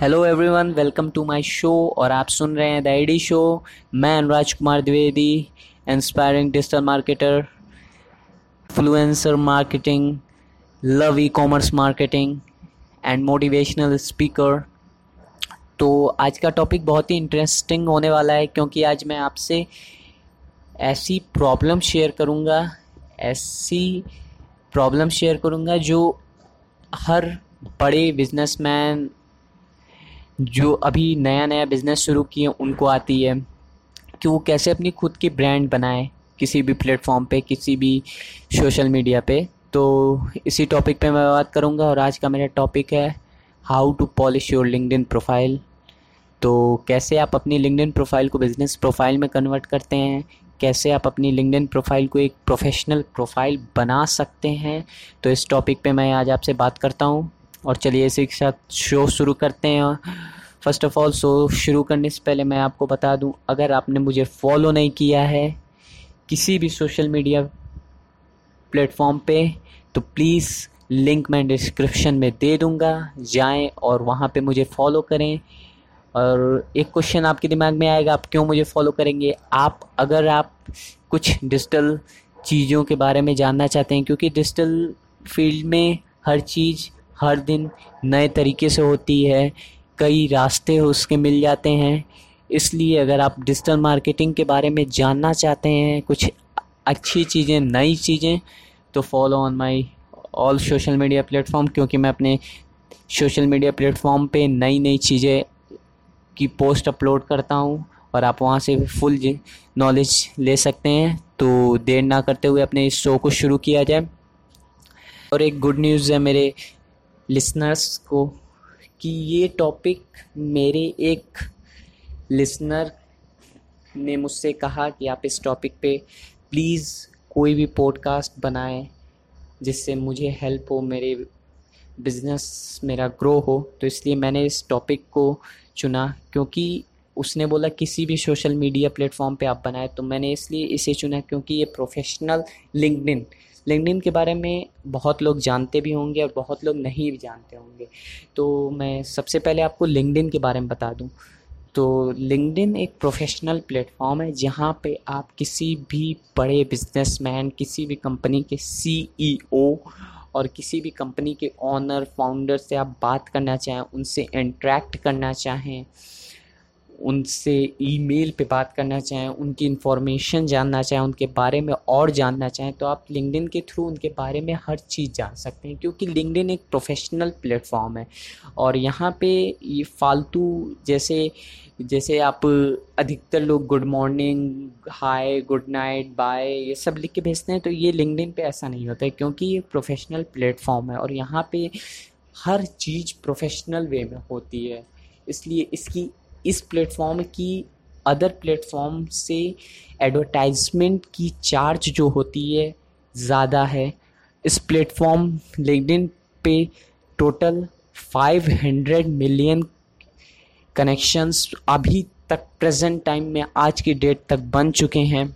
Hello everyone welcome to my show और आप सुन रहे हैं द आईडी शो मैं Anuraj Kumar Dwivedi inspiring digital marketer influencer marketing love e commerce marketing and motivational speaker तो आज का टॉपिक बहुत ही इंटरेस्टिंग होने वाला है क्योंकि आज मैं आपसे ऐसी प्रॉब्लम शेयर करूँगा, ऐसी प्रॉब्लम शेयर करूँगा जो हर बड़े बिजनेसमैन जो अभी नया नया बिज़नेस शुरू किए, उनको आती है, कि वो कैसे अपनी खुद की ब्रांड बनाए किसी भी प्लेटफॉर्म पे, किसी भी सोशल मीडिया पे। तो इसी टॉपिक पे मैं बात करूँगा और आज का मेरा टॉपिक है how to polish your LinkedIn profile तो कैसे आप अपनी लिंकड प्रोफ़ाइल को बिज़नेस प्रोफ़ाइल में कन्वर्ट करते हैं, कैसे आप अपनी लिंकड प्रोफ़ाइल को एक प्रोफेशनल प्रोफ़ाइल बना सकते हैं। तो इस टॉपिक पे मैं आज आपसे बात करता हूँ। और चलिए इसी के साथ शो शुरू करते हैं। फ़र्स्ट ऑफ़ ऑल शो शुरू करने से पहले मैं आपको बता दूँ, अगर आपने मुझे फॉलो नहीं किया है किसी भी सोशल मीडिया प्लेटफॉर्म पे तो प्लीज़ लिंक मैं डिस्क्रिप्शन में दे दूँगा। जाएँ और वहाँ पे मुझे फॉलो करें। और एक क्वेश्चन आपके दिमाग में आएगा, आप क्यों मुझे फॉलो करेंगे? आप, अगर आप कुछ डिजिटल चीज़ों के बारे में जानना चाहते हैं, क्योंकि डिजिटल फ़ील्ड में हर चीज़ हर दिन नए तरीके से होती है, कई रास्ते उसके मिल जाते हैं। इसलिए अगर आप डिजिटल मार्केटिंग के बारे में जानना चाहते हैं, कुछ अच्छी चीज़ें, नई चीज़ें तो follow on my all social media platform क्योंकि मैं अपने सोशल मीडिया प्लेटफॉर्म पे नई नई चीज़ें की पोस्ट अपलोड करता हूँ और आप वहाँ से फुल नॉलेज ले सकते हैं। तो देर ना करते हुए अपने इस शो को शुरू किया जाए। और एक गुड न्यूज़ है मेरे लिसनर्स को कि ये टॉपिक मेरे एक लिसनर ने मुझसे कहा कि आप इस टॉपिक पे प्लीज़ कोई भी पॉडकास्ट बनाएँ जिससे मुझे हेल्प हो, मेरे बिज़नेस मेरा ग्रो हो। तो इसलिए मैंने इस टॉपिक को चुना क्योंकि उसने बोला, किसी भी सोशल मीडिया प्लेटफॉर्म पे आप बनाए। तो मैंने इसलिए इसे चुना क्योंकि ये प्रोफेशनल लिंकडिन लिंकडिन के बारे में बहुत लोग जानते भी होंगे और बहुत लोग नहीं भी जानते होंगे। तो मैं सबसे पहले आपको लिंकडिन के बारे में बता दूँ। तो लिंकडिन एक प्रोफेशनल प्लेटफॉर्म है जहाँ पे आप किसी भी बड़े बिजनेसमैन किसी भी कंपनी के सीईओ और किसी भी कंपनी के ऑनर फाउंडर से आप बात करना चाहें, उनसे इंटरेक्ट करना चाहें उनसे ईमेल पे बात करना चाहें, उनकी इन्फॉर्मेशन जानना चाहें, उनके बारे में और जानना चाहें तो आप लिंकडिन के थ्रू उनके बारे में हर चीज़ जान सकते हैं, क्योंकि लिंकडिन एक प्रोफेशनल प्लेटफॉर्म है। और यहाँ पे ये फालतू जैसे जैसे आप अधिकतर लोग good morning hi good night bye ये सब लिख के भेजते हैं तो ये लिंकडिन पे ऐसा नहीं होता है, क्योंकि ये प्रोफेशनल प्लेटफॉर्म है। और यहाँ पे हर चीज़ प्रोफेशनल वे में होती है, इसलिए इसकी इस प्लेटफॉर्म की अदर प्लेटफॉर्म से एडवर्टाइजमेंट की चार्ज जो होती है, ज़्यादा है। इस प्लेटफॉर्म लिंक्डइन पे टोटल 500 मिलियन कनेक्शंस अभी तक प्रेजेंट टाइम में आज की डेट तक बन चुके हैं।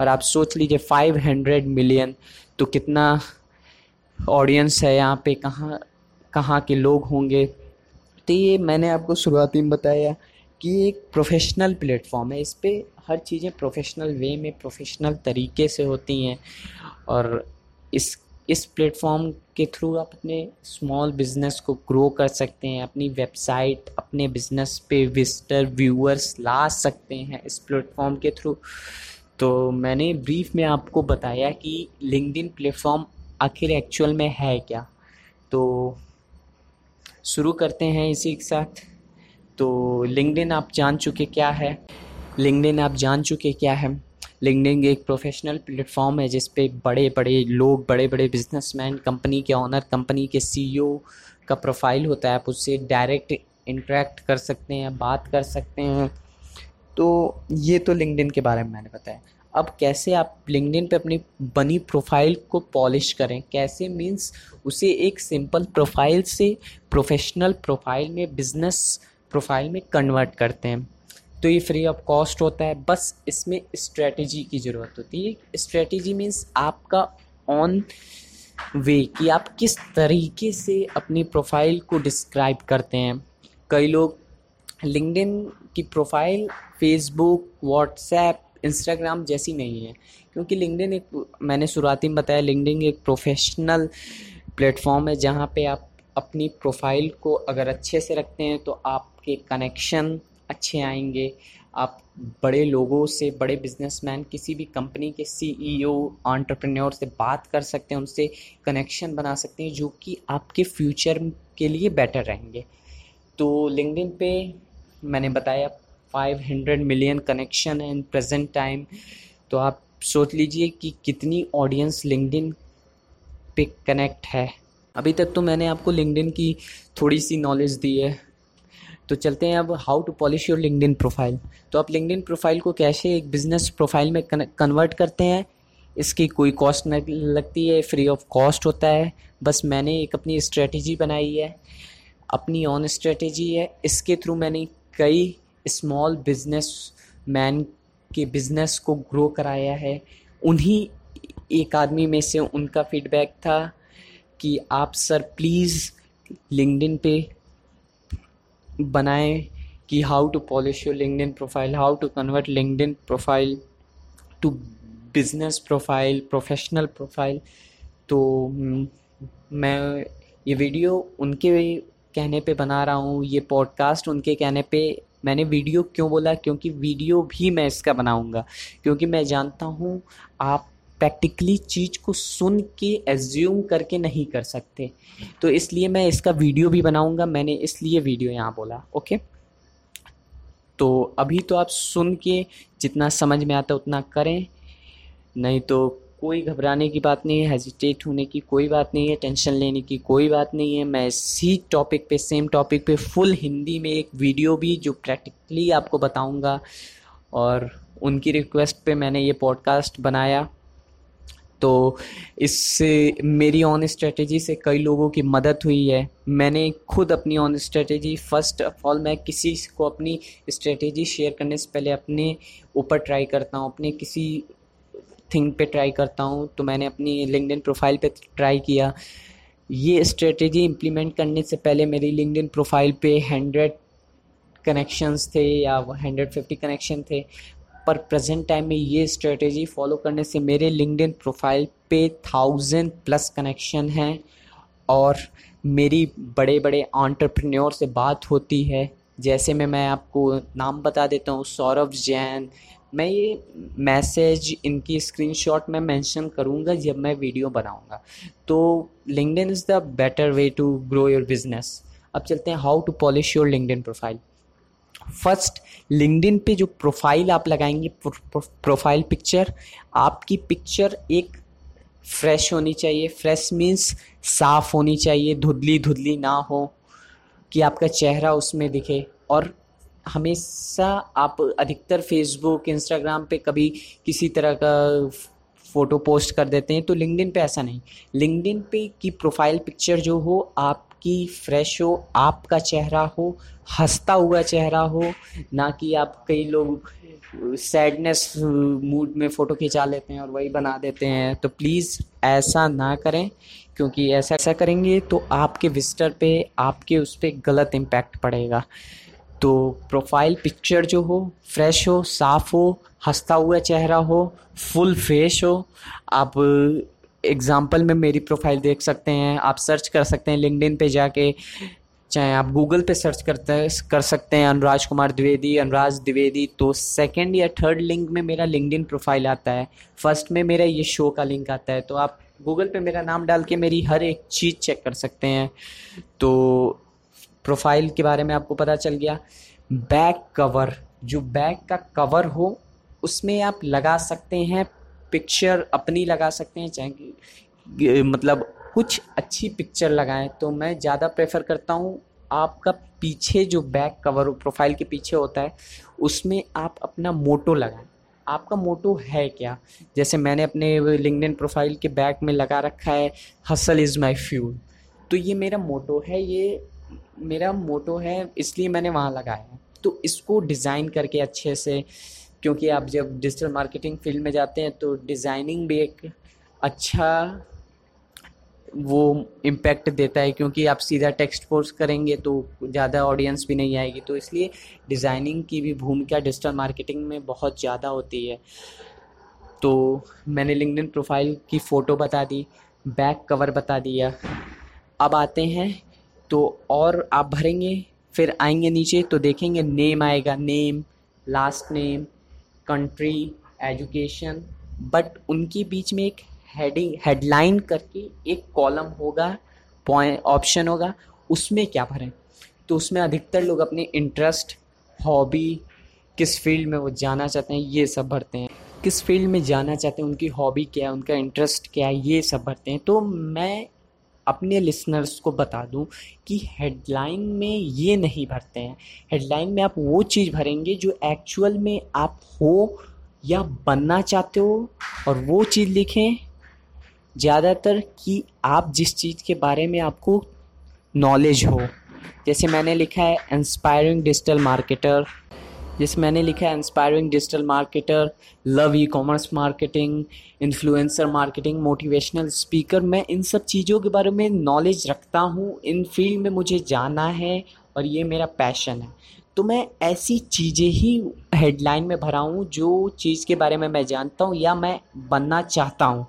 और आप सोच लीजिए 500 मिलियन तो कितना ऑडियंस है यहाँ पे, कहाँ कहाँ के लोग होंगे? तो ये मैंने आपको शुरुआती में बताया कि एक प्रोफेशनल प्लेटफॉर्म है। इस पर हर चीज़ें प्रोफेशनल वे में प्रोफेशनल तरीके से होती हैं और इस इस प्लेटफॉर्म के थ्रू आप अपने स्मॉल बिज़नेस को ग्रो कर सकते हैं, अपनी वेबसाइट अपने बिज़नेस पे विजिटर व्यूअर्स ला सकते हैं इस प्लेटफॉर्म के थ्रू तो मैंने ब्रीफ में आपको बताया कि लिंकडिन प्लेटफॉर्म आखिर एक्चुअल में है क्या। तो शुरू करते हैं इसी के साथ। तो लिंकडिन आप जान चुके क्या है? लिंकडिन आप जान चुके क्या है? लिंकडिन एक प्रोफेशनल प्लेटफॉर्म है जिस पे बड़े बड़े लोग बड़े बड़े बिजनेसमैन कंपनी के ऑनर कंपनी के सीईओ e का प्रोफ़ाइल होता है। आप उससे डायरेक्ट इंटरेक्ट कर सकते हैं, बात कर सकते हैं। तो ये तो लिंकडिन के बारे में मैंने बताया। अब कैसे आप लिंकडिन पे अपनी बनी प्रोफ़ाइल को पॉलिश करें? कैसे मींस उसे एक सिंपल प्रोफ़ाइल से प्रोफेशनल प्रोफ़ाइल में बिज़नेस प्रोफ़ाइल में कन्वर्ट करते हैं। तो ये फ्री ऑफ़ कॉस्ट होता है। बस इसमें स्ट्रेटजी की ज़रूरत होती है। स्ट्रेटजी मीन्स आपका ऑन वे कि आप किस तरीके से अपनी प्रोफ़ाइल को डिस्क्राइब करते हैं। कई लोग लिंकडिन की प्रोफ़ाइल फेसबुक व्हाट्सएप इंस्टाग्राम जैसी नहीं है। क्योंकि लिंकडिन एक, मैंने शुरुआती में बताया लिंकडिन एक प्रोफेशनल प्लेटफॉर्म है जहाँ पे आप अपनी प्रोफ़ाइल को अगर अच्छे से रखते हैं तो आपके कनेक्शन अच्छे आएँगे। आप बड़े लोगों से, बड़े बिजनेसमैन किसी भी कंपनी के सीईओ एंटरप्रेन्योर से बात कर सकते हैं, उनसे कनेक्शन बना सकते हैं, जो कि आपके फ्यूचर के लिए बेटर रहेंगे। तो लिंकडिन पे मैंने बताया 500 मिलियन कनेक्शन है इन प्रेजेंट टाइम तो आप सोच लीजिए कि कितनी ऑडियंस लिंकडिन पे कनेक्ट है। अभी तक तो मैंने आपको लिंकडिन की थोड़ी सी नॉलेज दी है। तो चलते हैं अब how to polish your LinkedIn profile तो आप लिंकडिन प्रोफ़ाइल को कैसे एक बिज़नेस प्रोफ़ाइल में कन्वर्ट करते हैं, इसकी कोई कॉस्ट नहीं लगती है फ्री ऑफ़ कॉस्ट होता है, बस मैंने एक अपनी स्ट्रेटजी बनाई है, अपनी ऑन स्ट्रेटजी है, इसके थ्रू मैंने कई स्मॉल बिज़नेस मैन के बिज़नेस को ग्रो कराया है। उन्हीं एक आदमी में से उनका फीडबैक था कि आप सर प्लीज़ लिंकडिन पे बनाएँ कि how to polish your LinkedIn profile how to convert LinkedIn profile to business profile professional profile तो मैं ये वीडियो उनके कहने पे बना रहा हूँ, ये पॉडकास्ट उनके कहने पे मैंने वीडियो क्यों बोला? क्योंकि वीडियो भी मैं इसका बनाऊँगा। क्योंकि मैं जानता हूँ आप प्रैक्टिकली चीज़ को सुन के एज्यूम करके नहीं कर सकते। तो इसलिए मैं इसका वीडियो भी बनाऊँगा। मैंने इसलिए वीडियो यहाँ बोला ओके तो अभी तो आप सुन के जितना समझ में आता उतना करें। नहीं तो कोई घबराने की बात नहीं है हेजिटेट होने की कोई बात नहीं है टेंशन लेने की कोई बात नहीं है। मैं इसी टॉपिक पे सेम टॉपिक पे फुल हिंदी में एक वीडियो भी जो प्रैक्टिकली आपको बताऊँगा। और उनकी रिक्वेस्ट पे मैंने ये पॉडकास्ट बनाया। तो इससे मेरी ऑन स्ट्रेटजी से कई लोगों की मदद हुई है। मैंने खुद अपनी own strategy first of all मैं किसी को अपनी स्ट्रेटजी शेयर करने से पहले अपने ऊपर ट्राई करता हूँ, अपने किसी थिंग पे ट्राई करता हूँ तो मैंने अपनी लिंकडिन प्रोफ़ाइल पे ट्राई किया। ये स्ट्रेटजी इम्प्लीमेंट करने से पहले मेरी लिंकडिन प्रोफ़ाइल पे हंड्रेड कनेक्शंस थे या हंड्रेड फिफ्टी कनेक्शन थे। पर प्रेजेंट टाइम में ये स्ट्रेटेजी फॉलो करने से मेरे लिंकडिन प्रोफ़ाइल पे थाउज़ेंड प्लस कनेक्शन हैं और मेरी बड़े बड़े ऑन्टरप्रन्योर से बात होती है। जैसे में मैं आपको नाम बता देता हूँ, सौरभ जैन। मैं ये मैसेज इनकी स्क्रीनशॉट में मेंशन करूँगा जब मैं वीडियो बनाऊँगा। तो LinkedIn is the better way to grow your business अब चलते हैं how to polish your LinkedIn profile first LinkedIn पे जो प्रोफ़ाइल आप लगाएँगे प्रोफ़ाइल पिक्चर, आपकी पिक्चर एक फ्रेश होनी चाहिए। फ्रेश मीन्स साफ़ होनी चाहिए, धुधली धुधली ना हो, कि आपका चेहरा उसमें दिखे। और हमेशा आप अधिकतर फेसबुक इंस्टाग्राम पे कभी किसी तरह का फ़ोटो पोस्ट कर देते हैं तो लिंकडिन पे ऐसा नहीं। लिंकडिन पे की प्रोफ़ाइल पिक्चर जो हो आपकी फ्रेश हो, आपका चेहरा हो, हंसता हुआ चेहरा हो, ना कि आप कई लोग सैडनेस मूड में फ़ोटो खिंचा लेते हैं और वही बना देते हैं। तो प्लीज़ ऐसा ना करें, क्योंकि ऐसा ऐसा करेंगे तो आपके विजिटर पे, आपके उस पर गलत इम्पैक्ट पड़ेगा। तो प्रोफ़ाइल पिक्चर जो हो फ्रेश हो, साफ़ हो, हंसता हुआ चेहरा हो फुल फेस हो, आप एग्ज़ाम्पल में मेरी प्रोफ़ाइल देख सकते हैं, आप सर्च कर सकते हैं लिंकडिन पे जाके, चाहे आप गूगल पे सर्च करते, कर सकते हैं अनुराज कुमार द्विवेदी, अनुराज द्विवेदी तो सेकंड या थर्ड लिंक में मेरा लिंकडिन प्रोफ़ाइल आता है। फ़र्स्ट में मेरा ये शो का लिंक आता है तो आप गूगल पे मेरा नाम डाल के मेरी हर एक चीज़ चेक कर सकते हैं। तो प्रोफ़ाइल के बारे में आपको पता चल गया। बैक कवर जो बैक का कवर हो, उसमें आप लगा सकते हैं पिक्चर अपनी लगा सकते हैं, चाहे मतलब कुछ अच्छी पिक्चर लगाएँ तो मैं ज़्यादा प्रेफर करता हूँ आपका पीछे जो बैक कवर प्रोफ़ाइल के पीछे होता है, उसमें आप अपना मोटो लगाएँ। आपका मोटो है क्या? जैसे मैंने अपने लिंकडिन प्रोफ़ाइल के बैक में लगा रखा है हसल इज़ माई फ्यूल तो ये मेरा मोटो है, ये मेरा मोटो है, इसलिए मैंने वहाँ लगाया तो इसको डिज़ाइन करके अच्छे से क्योंकि आप जब डिजिटल मार्केटिंग फ़ील्ड में जाते हैं तो डिज़ाइनिंग भी एक अच्छा वो इम्पैक्ट देता है, क्योंकि आप सीधा टेक्स्ट पोस्ट करेंगे तो ज़्यादा ऑडियंस भी नहीं आएगी। तो इसलिए डिज़ाइनिंग की भी भूमिका डिजिटल मार्केटिंग में बहुत ज़्यादा होती है। तो मैंने लिंकडिन प्रोफ़ाइल की फ़ोटो बता दी बैक कवर बता दिया। अब आते हैं तो और आप भरेंगे, फिर आएँगे नीचे तो देखेंगे नेम आएगा। Name last name country education but उनके बीच में एक हेडिंग हेडलाइन करके एक कॉलम होगा पॉइंट ऑप्शन होगा, उसमें क्या भरें तो उसमें अधिकतर लोग अपने इंटरेस्ट हॉबी किस फ़ील्ड में वो जाना चाहते हैं, ये सब भरते हैं। किस फ़ील्ड में जाना चाहते हैं, उनकी हॉबी क्या है, उनका इंटरेस्ट क्या है, ये सब भरते हैं। तो मैं अपने लिसनर्स को बता दूँ कि हेडलाइन में ये नहीं भरते हैं। हेडलाइन में आप वो चीज़ भरेंगे जो एक्चुअल में आप हो या बनना चाहते हो और वो चीज़ लिखें। ज़्यादातर कि आप जिस चीज़ के बारे में आपको नॉलेज हो। जैसे मैंने लिखा है इंस्पायरिंग डिजिटल मार्केटर जिस मैंने लिखा है inspiring digital marketer love e commerce marketing influencer marketing motivational speaker मैं इन सब चीज़ों के बारे में नॉलेज रखता हूँ, इन फ़ील्ड में मुझे जाना है और ये मेरा पैशन है। तो मैं ऐसी चीज़ें ही हेडलाइन में भरा हूँ, जो चीज़ के बारे में मैं जानता हूँ या मैं बनना चाहता हूँ।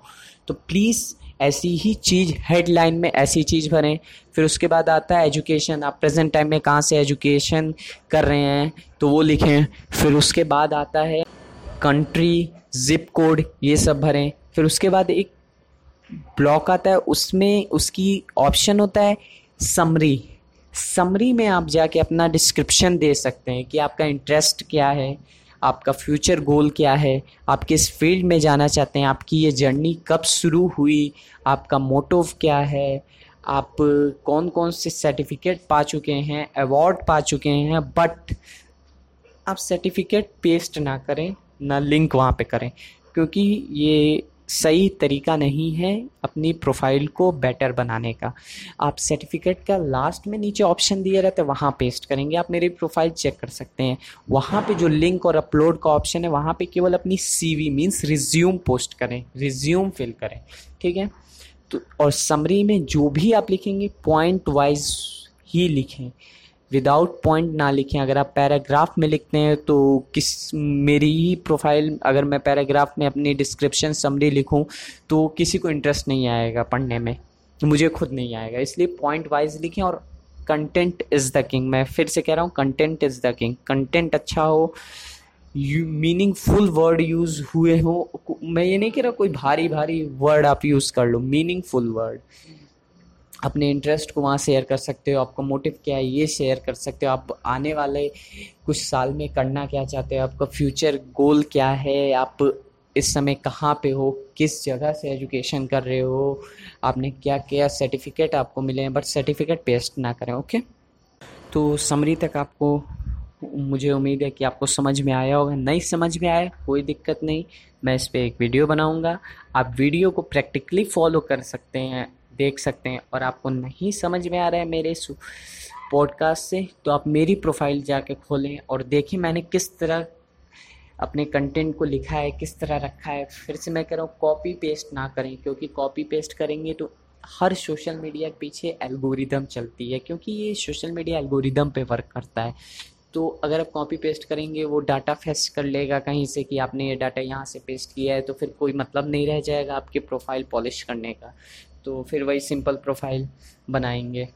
तो प्लीज़ ऐसी ही चीज़ हेडलाइन में ऐसी चीज़ भरें। फिर उसके बाद आता है एजुकेशन आप प्रेजेंट टाइम में कहाँ से एजुकेशन कर रहे हैं तो वो लिखें। फिर उसके बाद आता है कंट्री जिप कोड ये सब भरें। फिर उसके बाद एक ब्लॉक आता है, उसमें उसकी ऑप्शन होता है समरी समरी में आप जाके अपना डिस्क्रिप्शन दे सकते हैं कि आपका इंटरेस्ट क्या है। आपका फ्यूचर गोल क्या है? आप किस फ़ील्ड में जाना चाहते हैं? आपकी ये जर्नी कब शुरू हुई? आपका मोटिव क्या है? आप कौन कौन से सर्टिफिकेट पा चुके हैं? अवार्ड पा चुके हैं बट आप सर्टिफिकेट पेस्ट ना करें, ना लिंक वहाँ पे करें, क्योंकि ये सही तरीका नहीं है अपनी प्रोफ़ाइल को बेटर बनाने का। आप सर्टिफिकेट का लास्ट में नीचे ऑप्शन दिए रहते हैं, वहाँ पेस्ट करेंगे। आप मेरी प्रोफ़ाइल चेक कर सकते हैं। वहाँ पे जो लिंक और अपलोड का ऑप्शन है, वहाँ पे केवल अपनी सीवी मींस रिज्यूम पोस्ट करें रिज्यूम फिल करें, ठीक है? तो और समरी में जो भी आप लिखेंगे पॉइंट वाइज ही लिखें। विदाउट पॉइंट ना लिखें। अगर आप पैराग्राफ में लिखते हैं तो किस, मेरी ही प्रोफ़ाइल अगर मैं पैराग्राफ में अपनी डिस्क्रिप्शन समरी लिखूं तो किसी को इंटरेस्ट नहीं आएगा पढ़ने में। मुझे खुद नहीं आएगा। इसलिए पॉइंट वाइज लिखें और कंटेंट इज़ द किंग मैं फिर से कह रहा हूँ content is the king content अच्छा हो मीनिंगफुल वर्ड यूज़ हुए हो। मैं ये नहीं कह रहा कोई भारी भारी वर्ड आप यूज़ कर लो। मीनिंगफुल वर्ड अपने इंटरेस्ट को वहाँ शेयर कर सकते हो, आपका मोटिव क्या है, ये शेयर कर सकते हो, आप आने वाले कुछ साल में करना क्या चाहते हो, आपका फ्यूचर गोल क्या है, आप इस समय कहाँ पे हो, किस जगह से एजुकेशन कर रहे हो, आपने क्या क्या सर्टिफिकेट आपको मिले हैं बट सर्टिफिकेट पेस्ट ना करें ओके तो समरी तक आपको, मुझे उम्मीद है कि आपको समझ में आया होगा, नहीं समझ में आया, कोई दिक्कत नहीं, मैं इस पर एक वीडियो बनाऊँगा, आप वीडियो को प्रैक्टिकली फॉलो कर सकते हैं देख सकते हैं और आपको नहीं समझ में आ रहा है मेरे पॉडकास्ट से तो आप मेरी प्रोफ़ाइल जाके खोलें और देखें मैंने किस तरह अपने कंटेंट को लिखा है, किस तरह रखा है। फिर से मैं कह रहा हूँ कॉपी पेस्ट ना करें, क्योंकि कॉपी पेस्ट करेंगे तो हर सोशल मीडिया के पीछे एल्गोरिदम चलती है, क्योंकि ये सोशल मीडिया एल्गोरिदम पे वर्क करता है। तो अगर आप कॉपी पेस्ट करेंगे, वो डाटा फेस्ट कर लेगा कहीं से कि आपने ये डाटा यहाँ से पेस्ट किया है तो फिर कोई मतलब नहीं रह जाएगा आपके प्रोफ़ाइल पॉलिश करने का। तो फिर वही सिंपल प्रोफ़ाइल बनाएँगे।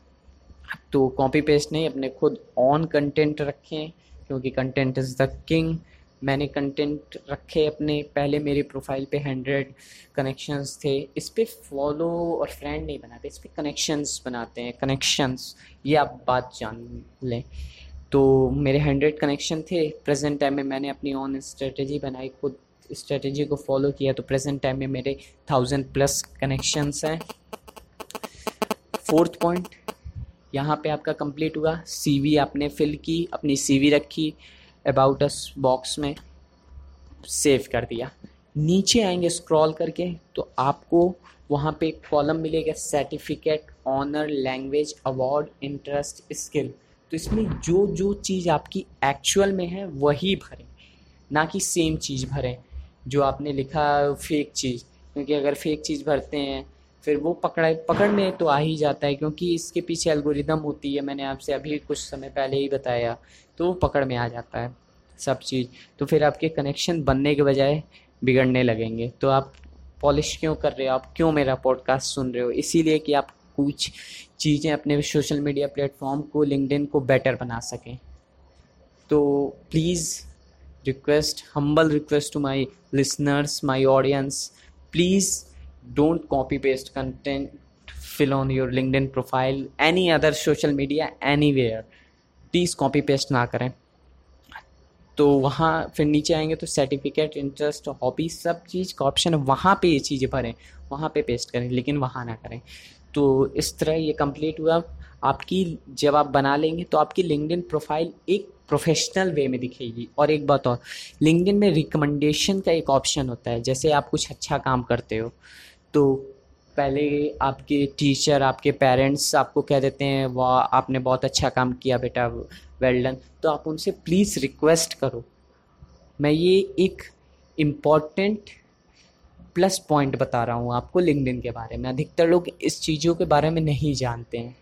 तो कॉपी पेस्ट नहीं, अपने खुद ऑन कंटेंट रखें, क्योंकि कंटेंट इज़ द किंग मैंने कंटेंट रखे अपने, पहले मेरी प्रोफ़ाइल पे हंड्रेड कनेक्शंस थे। इस पर फॉलो और फ्रेंड नहीं बनाते, इस पर कनेक्शंस बनाते हैं कनेक्शंस ये आप बात जान लें। तो मेरे हंड्रेड कनेक्शन थे प्रेजेंट टाइम में मैंने अपनी ऑन स्ट्रेटजी बनाई, खुद स्ट्रेटजी को फॉलो किया तो प्रेजेंट टाइम में मेरे थाउज़ेंड प्लस कनेक्शंस हैं। फोर्थ पॉइंट यहाँ पे आपका कंप्लीट हुआ। सीवी आपने फिल की, अपनी सीवी रखी अबाउट अस बॉक्स में सेव कर दिया। नीचे आएँगे स्क्रॉल करके तो आपको वहाँ पे कॉलम मिलेगा certificate honour language award interest skill तो इसमें जो जो चीज़ आपकी एक्चुअल में है, वही भरें। ना कि सेम चीज़ भरें। जो आपने लिखा फेक चीज़। क्योंकि अगर फेक चीज़ भरते हैं, फिर वो पकड़ा पकड़ में तो आ ही जाता है, क्योंकि इसके पीछे एल्गोरिदम होती है, मैंने आपसे अभी कुछ समय पहले ही बताया तो वो पकड़ में आ जाता है सब चीज़। तो फिर आपके कनेक्शन बनने के बजाय बिगड़ने लगेंगे। तो आप पॉलिश क्यों कर रहे हो? आप क्यों मेरा पॉडकास्ट सुन रहे हो? इसीलिए कि आप कुछ चीज़ें अपने सोशल मीडिया प्लेटफॉर्म को लिंकडिन को बेटर बना सकें। तो please request humble request to my listeners my audience please don't copy paste content, fill on your linkedin profile, any other social media, anywhere. Please copy paste ना करें। तो वहाँ फिर नीचे आएँगे तो सर्टिफिकेट इंटरेस्ट हॉबी सब चीज़ का ऑप्शन है। वहाँ पे ये चीज़ें भरें, वहाँ पे पेस्ट करें, लेकिन वहाँ ना करें। तो इस तरह ये कंप्लीट हुआ। आपकी जब आप बना लेंगे तो आपकी लिंकडिन प्रोफ़ाइल एक प्रोफेशनल वे में दिखेगी। और एक बात और लिंकडिन में रिकमेंडेशन का एक ऑप्शन होता है, जैसे आप कुछ अच्छा काम करते हो तो पहले आपके टीचर आपके पेरेंट्स आपको कह देते हैं, वाह, आपने बहुत अच्छा काम किया बेटा वेल डन तो आप उनसे प्लीज़ रिक्वेस्ट करो। मैं ये एक इंपॉर्टेंट प्लस पॉइंट बता रहा हूँ आपको लिंकडिन के बारे में। अधिकतर लोग इस चीज़ों के बारे में नहीं जानते हैं।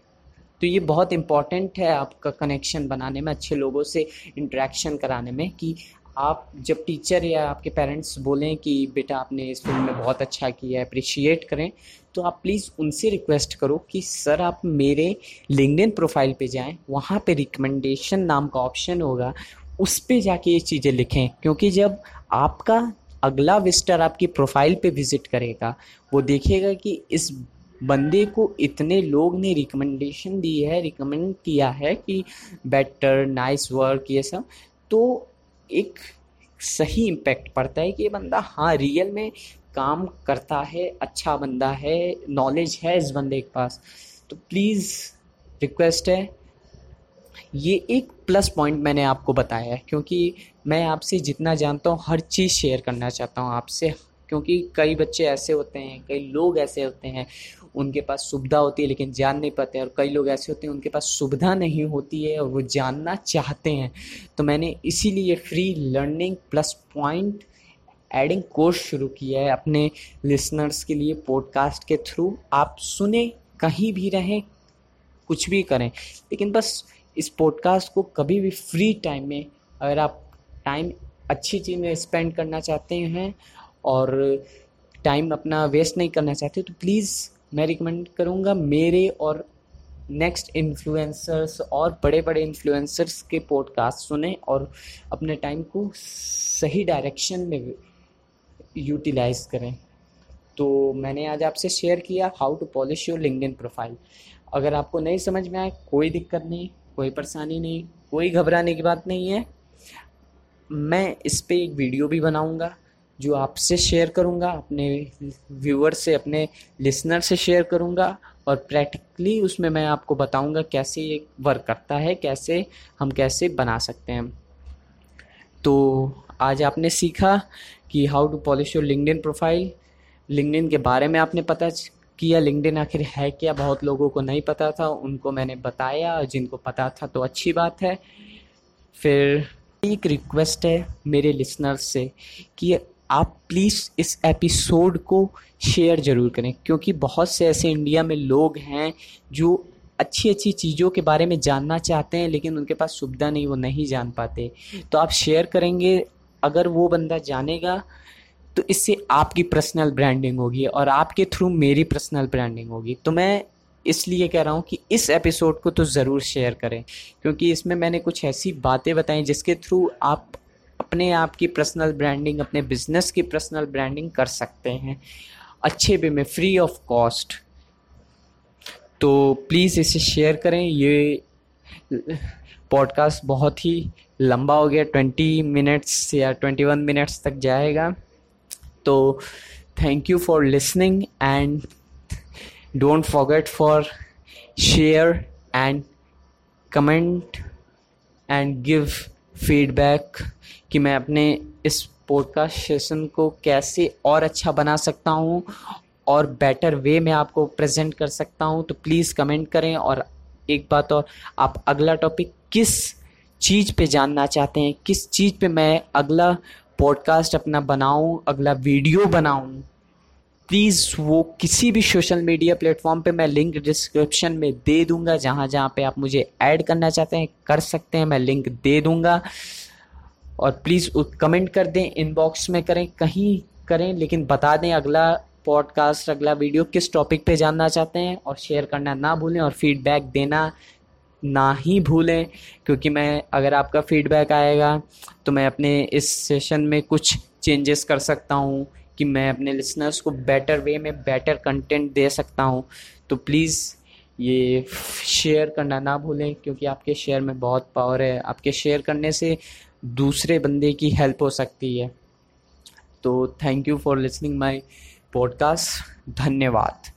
तो ये बहुत इंपॉर्टेंट है आपका कनेक्शन बनाने में, अच्छे लोगों से इंट्रैक्शन कराने में कि आप जब टीचर या आपके पेरेंट्स बोलें कि, बेटा, आपने इस फ़िल्म में बहुत अच्छा किया अप्रिशिएट करें तो आप प्लीज़ उनसे रिक्वेस्ट करो कि, सर, आप मेरे लिंकडिन प्रोफ़ाइल पे जाएँ, वहाँ पे रिकमेंडेशन नाम का ऑप्शन होगा, उस पर जाके ये चीज़ें लिखें। क्योंकि जब आपका अगला विजिटर आपकी प्रोफ़ाइल पे विज़िट करेगा, वो देखेगा कि इस बंदे को इतने लोग ने रिकमेंडेशन दी है रिकमेंड किया है कि बेटर नाइस वर्क ये सब तो एक सही इम्पैक्ट पड़ता है कि ये बंदा हाँ रियल में काम करता है अच्छा बंदा है नॉलेज है इस बंदे के पास। तो प्लीज़ रिक्वेस्ट है। ये एक प्लस पॉइंट मैंने आपको बताया है, क्योंकि मैं आपसे जितना जानता हूँ, हर चीज़ शेयर करना चाहता हूँ आपसे। क्योंकि कई बच्चे ऐसे होते हैं, कई लोग ऐसे होते हैं, उनके पास सुविधा होती है लेकिन जान नहीं पाते और कई लोग ऐसे होते हैं, उनके पास सुविधा नहीं होती है और वो जानना चाहते हैं। तो मैंने इसीलिए free learning plus point adding course शुरू किया है अपने लिसनर्स के लिए पॉडकास्ट के थ्रू आप सुने, कहीं भी रहें, कुछ भी करें, लेकिन बस इस पॉडकास्ट को कभी भी फ्री टाइम में अगर आप टाइम अच्छी चीज़ में स्पेंड करना चाहते हैं और टाइम अपना वेस्ट नहीं करना चाहते तो प्लीज़ मैं रिकमेंड करूँगा मेरे और नेक्स्ट इन्फ्लुएंसर्स और बड़े बड़े इन्फ्लुएंसर्स के पॉडकास्ट सुने और अपने टाइम को सही डायरेक्शन में यूटिलाइज करें। तो मैंने आज आपसे शेयर किया how to polish your LinkedIn profile अगर आपको नहीं समझ में आए, कोई दिक्कत नहीं, कोई परेशानी नहीं, कोई घबराने की बात नहीं है। मैं इस पर एक वीडियो भी बनाऊँगा। जो आपसे शेयर करूँगा, अपने व्यूअर से, अपने लिसनर से शेयर करूँगा और प्रैक्टिकली उसमें मैं आपको बताऊँगा कैसे ये वर्क करता है, कैसे हम कैसे बना सकते हैं। तो आज आपने सीखा कि how to polish your LinkedIn profile LinkedIn के बारे में आपने पता किया लिंकडिन आखिर है क्या? बहुत लोगों को नहीं पता था, उनको मैंने बताया और जिनको पता था तो अच्छी बात है। फिर एक रिक्वेस्ट है मेरे लिसनर्स से कि आप प्लीज़ इस एपिसोड को शेयर ज़रूर करें, क्योंकि बहुत से ऐसे इंडिया में लोग हैं जो अच्छी अच्छी चीज़ों के बारे में जानना चाहते हैं, लेकिन उनके पास सुविधा नहीं, वो नहीं जान पाते। तो आप शेयर करेंगे, अगर वो बंदा जानेगा तो इससे आपकी पर्सनल ब्रांडिंग होगी और आपके थ्रू मेरी पर्सनल ब्रांडिंग होगी। तो मैं इसलिए कह रहा हूँ कि इस एपिसोड को तो ज़रूर शेयर करें, क्योंकि इसमें मैंने कुछ ऐसी बातें बताई जिसके थ्रू आप अपने आप की पर्सनल ब्रांडिंग अपने बिज़नेस की पर्सनल ब्रांडिंग कर सकते हैं। अच्छे वे में फ्री ऑफ़ कॉस्ट तो प्लीज़ इसे शेयर करें। ये पॉडकास्ट बहुत ही लंबा हो गया ट्वेंटी मिनट्स या ट्वेंटी वन मिनट्स तक जाएगा। तो thank you for listening and don't forget for share and comment and give feedback कि मैं अपने इस पॉडकास्ट सेशन को कैसे और अच्छा बना सकता हूँ और बेटर वे में आपको प्रेजेंट कर सकता हूँ। तो प्लीज़ कमेंट करें और एक बात और, आप अगला टॉपिक किस चीज़ पे जानना चाहते हैं? किस चीज़ पे मैं अगला पॉडकास्ट अपना बनाऊँ, अगला वीडियो बनाऊँ? प्लीज़ वो किसी भी सोशल मीडिया प्लेटफॉर्म पे मैं लिंक डिस्क्रिप्शन में दे दूँगा, जहाँ जहाँ पे आप मुझे ऐड करना चाहते हैं, कर सकते हैं, मैं लिंक दे दूँगा। और प्लीज़ कमेंट कर दें इनबॉक्स में करें, कहीं करें, लेकिन बता दें अगला पॉडकास्ट अगला वीडियो किस टॉपिक पे जानना चाहते हैं, और शेयर करना ना भूलें, और फीडबैक देना ना ही भूलें, क्योंकि मैं, अगर आपका फीडबैक आएगा तो मैं अपने इस सेशन में कुछ चेंजेस कर सकता हूँ। कि मैं अपने लिसनर्स को बेटर वे में बेटर कंटेंट दे सकता हूँ। तो प्लीज़ ये शेयर करना ना भूलें, क्योंकि आपके शेयर में बहुत पावर है। आपके शेयर करने से दूसरे बंदे की हेल्प हो सकती है। तो thank you for listening my podcast धन्यवाद।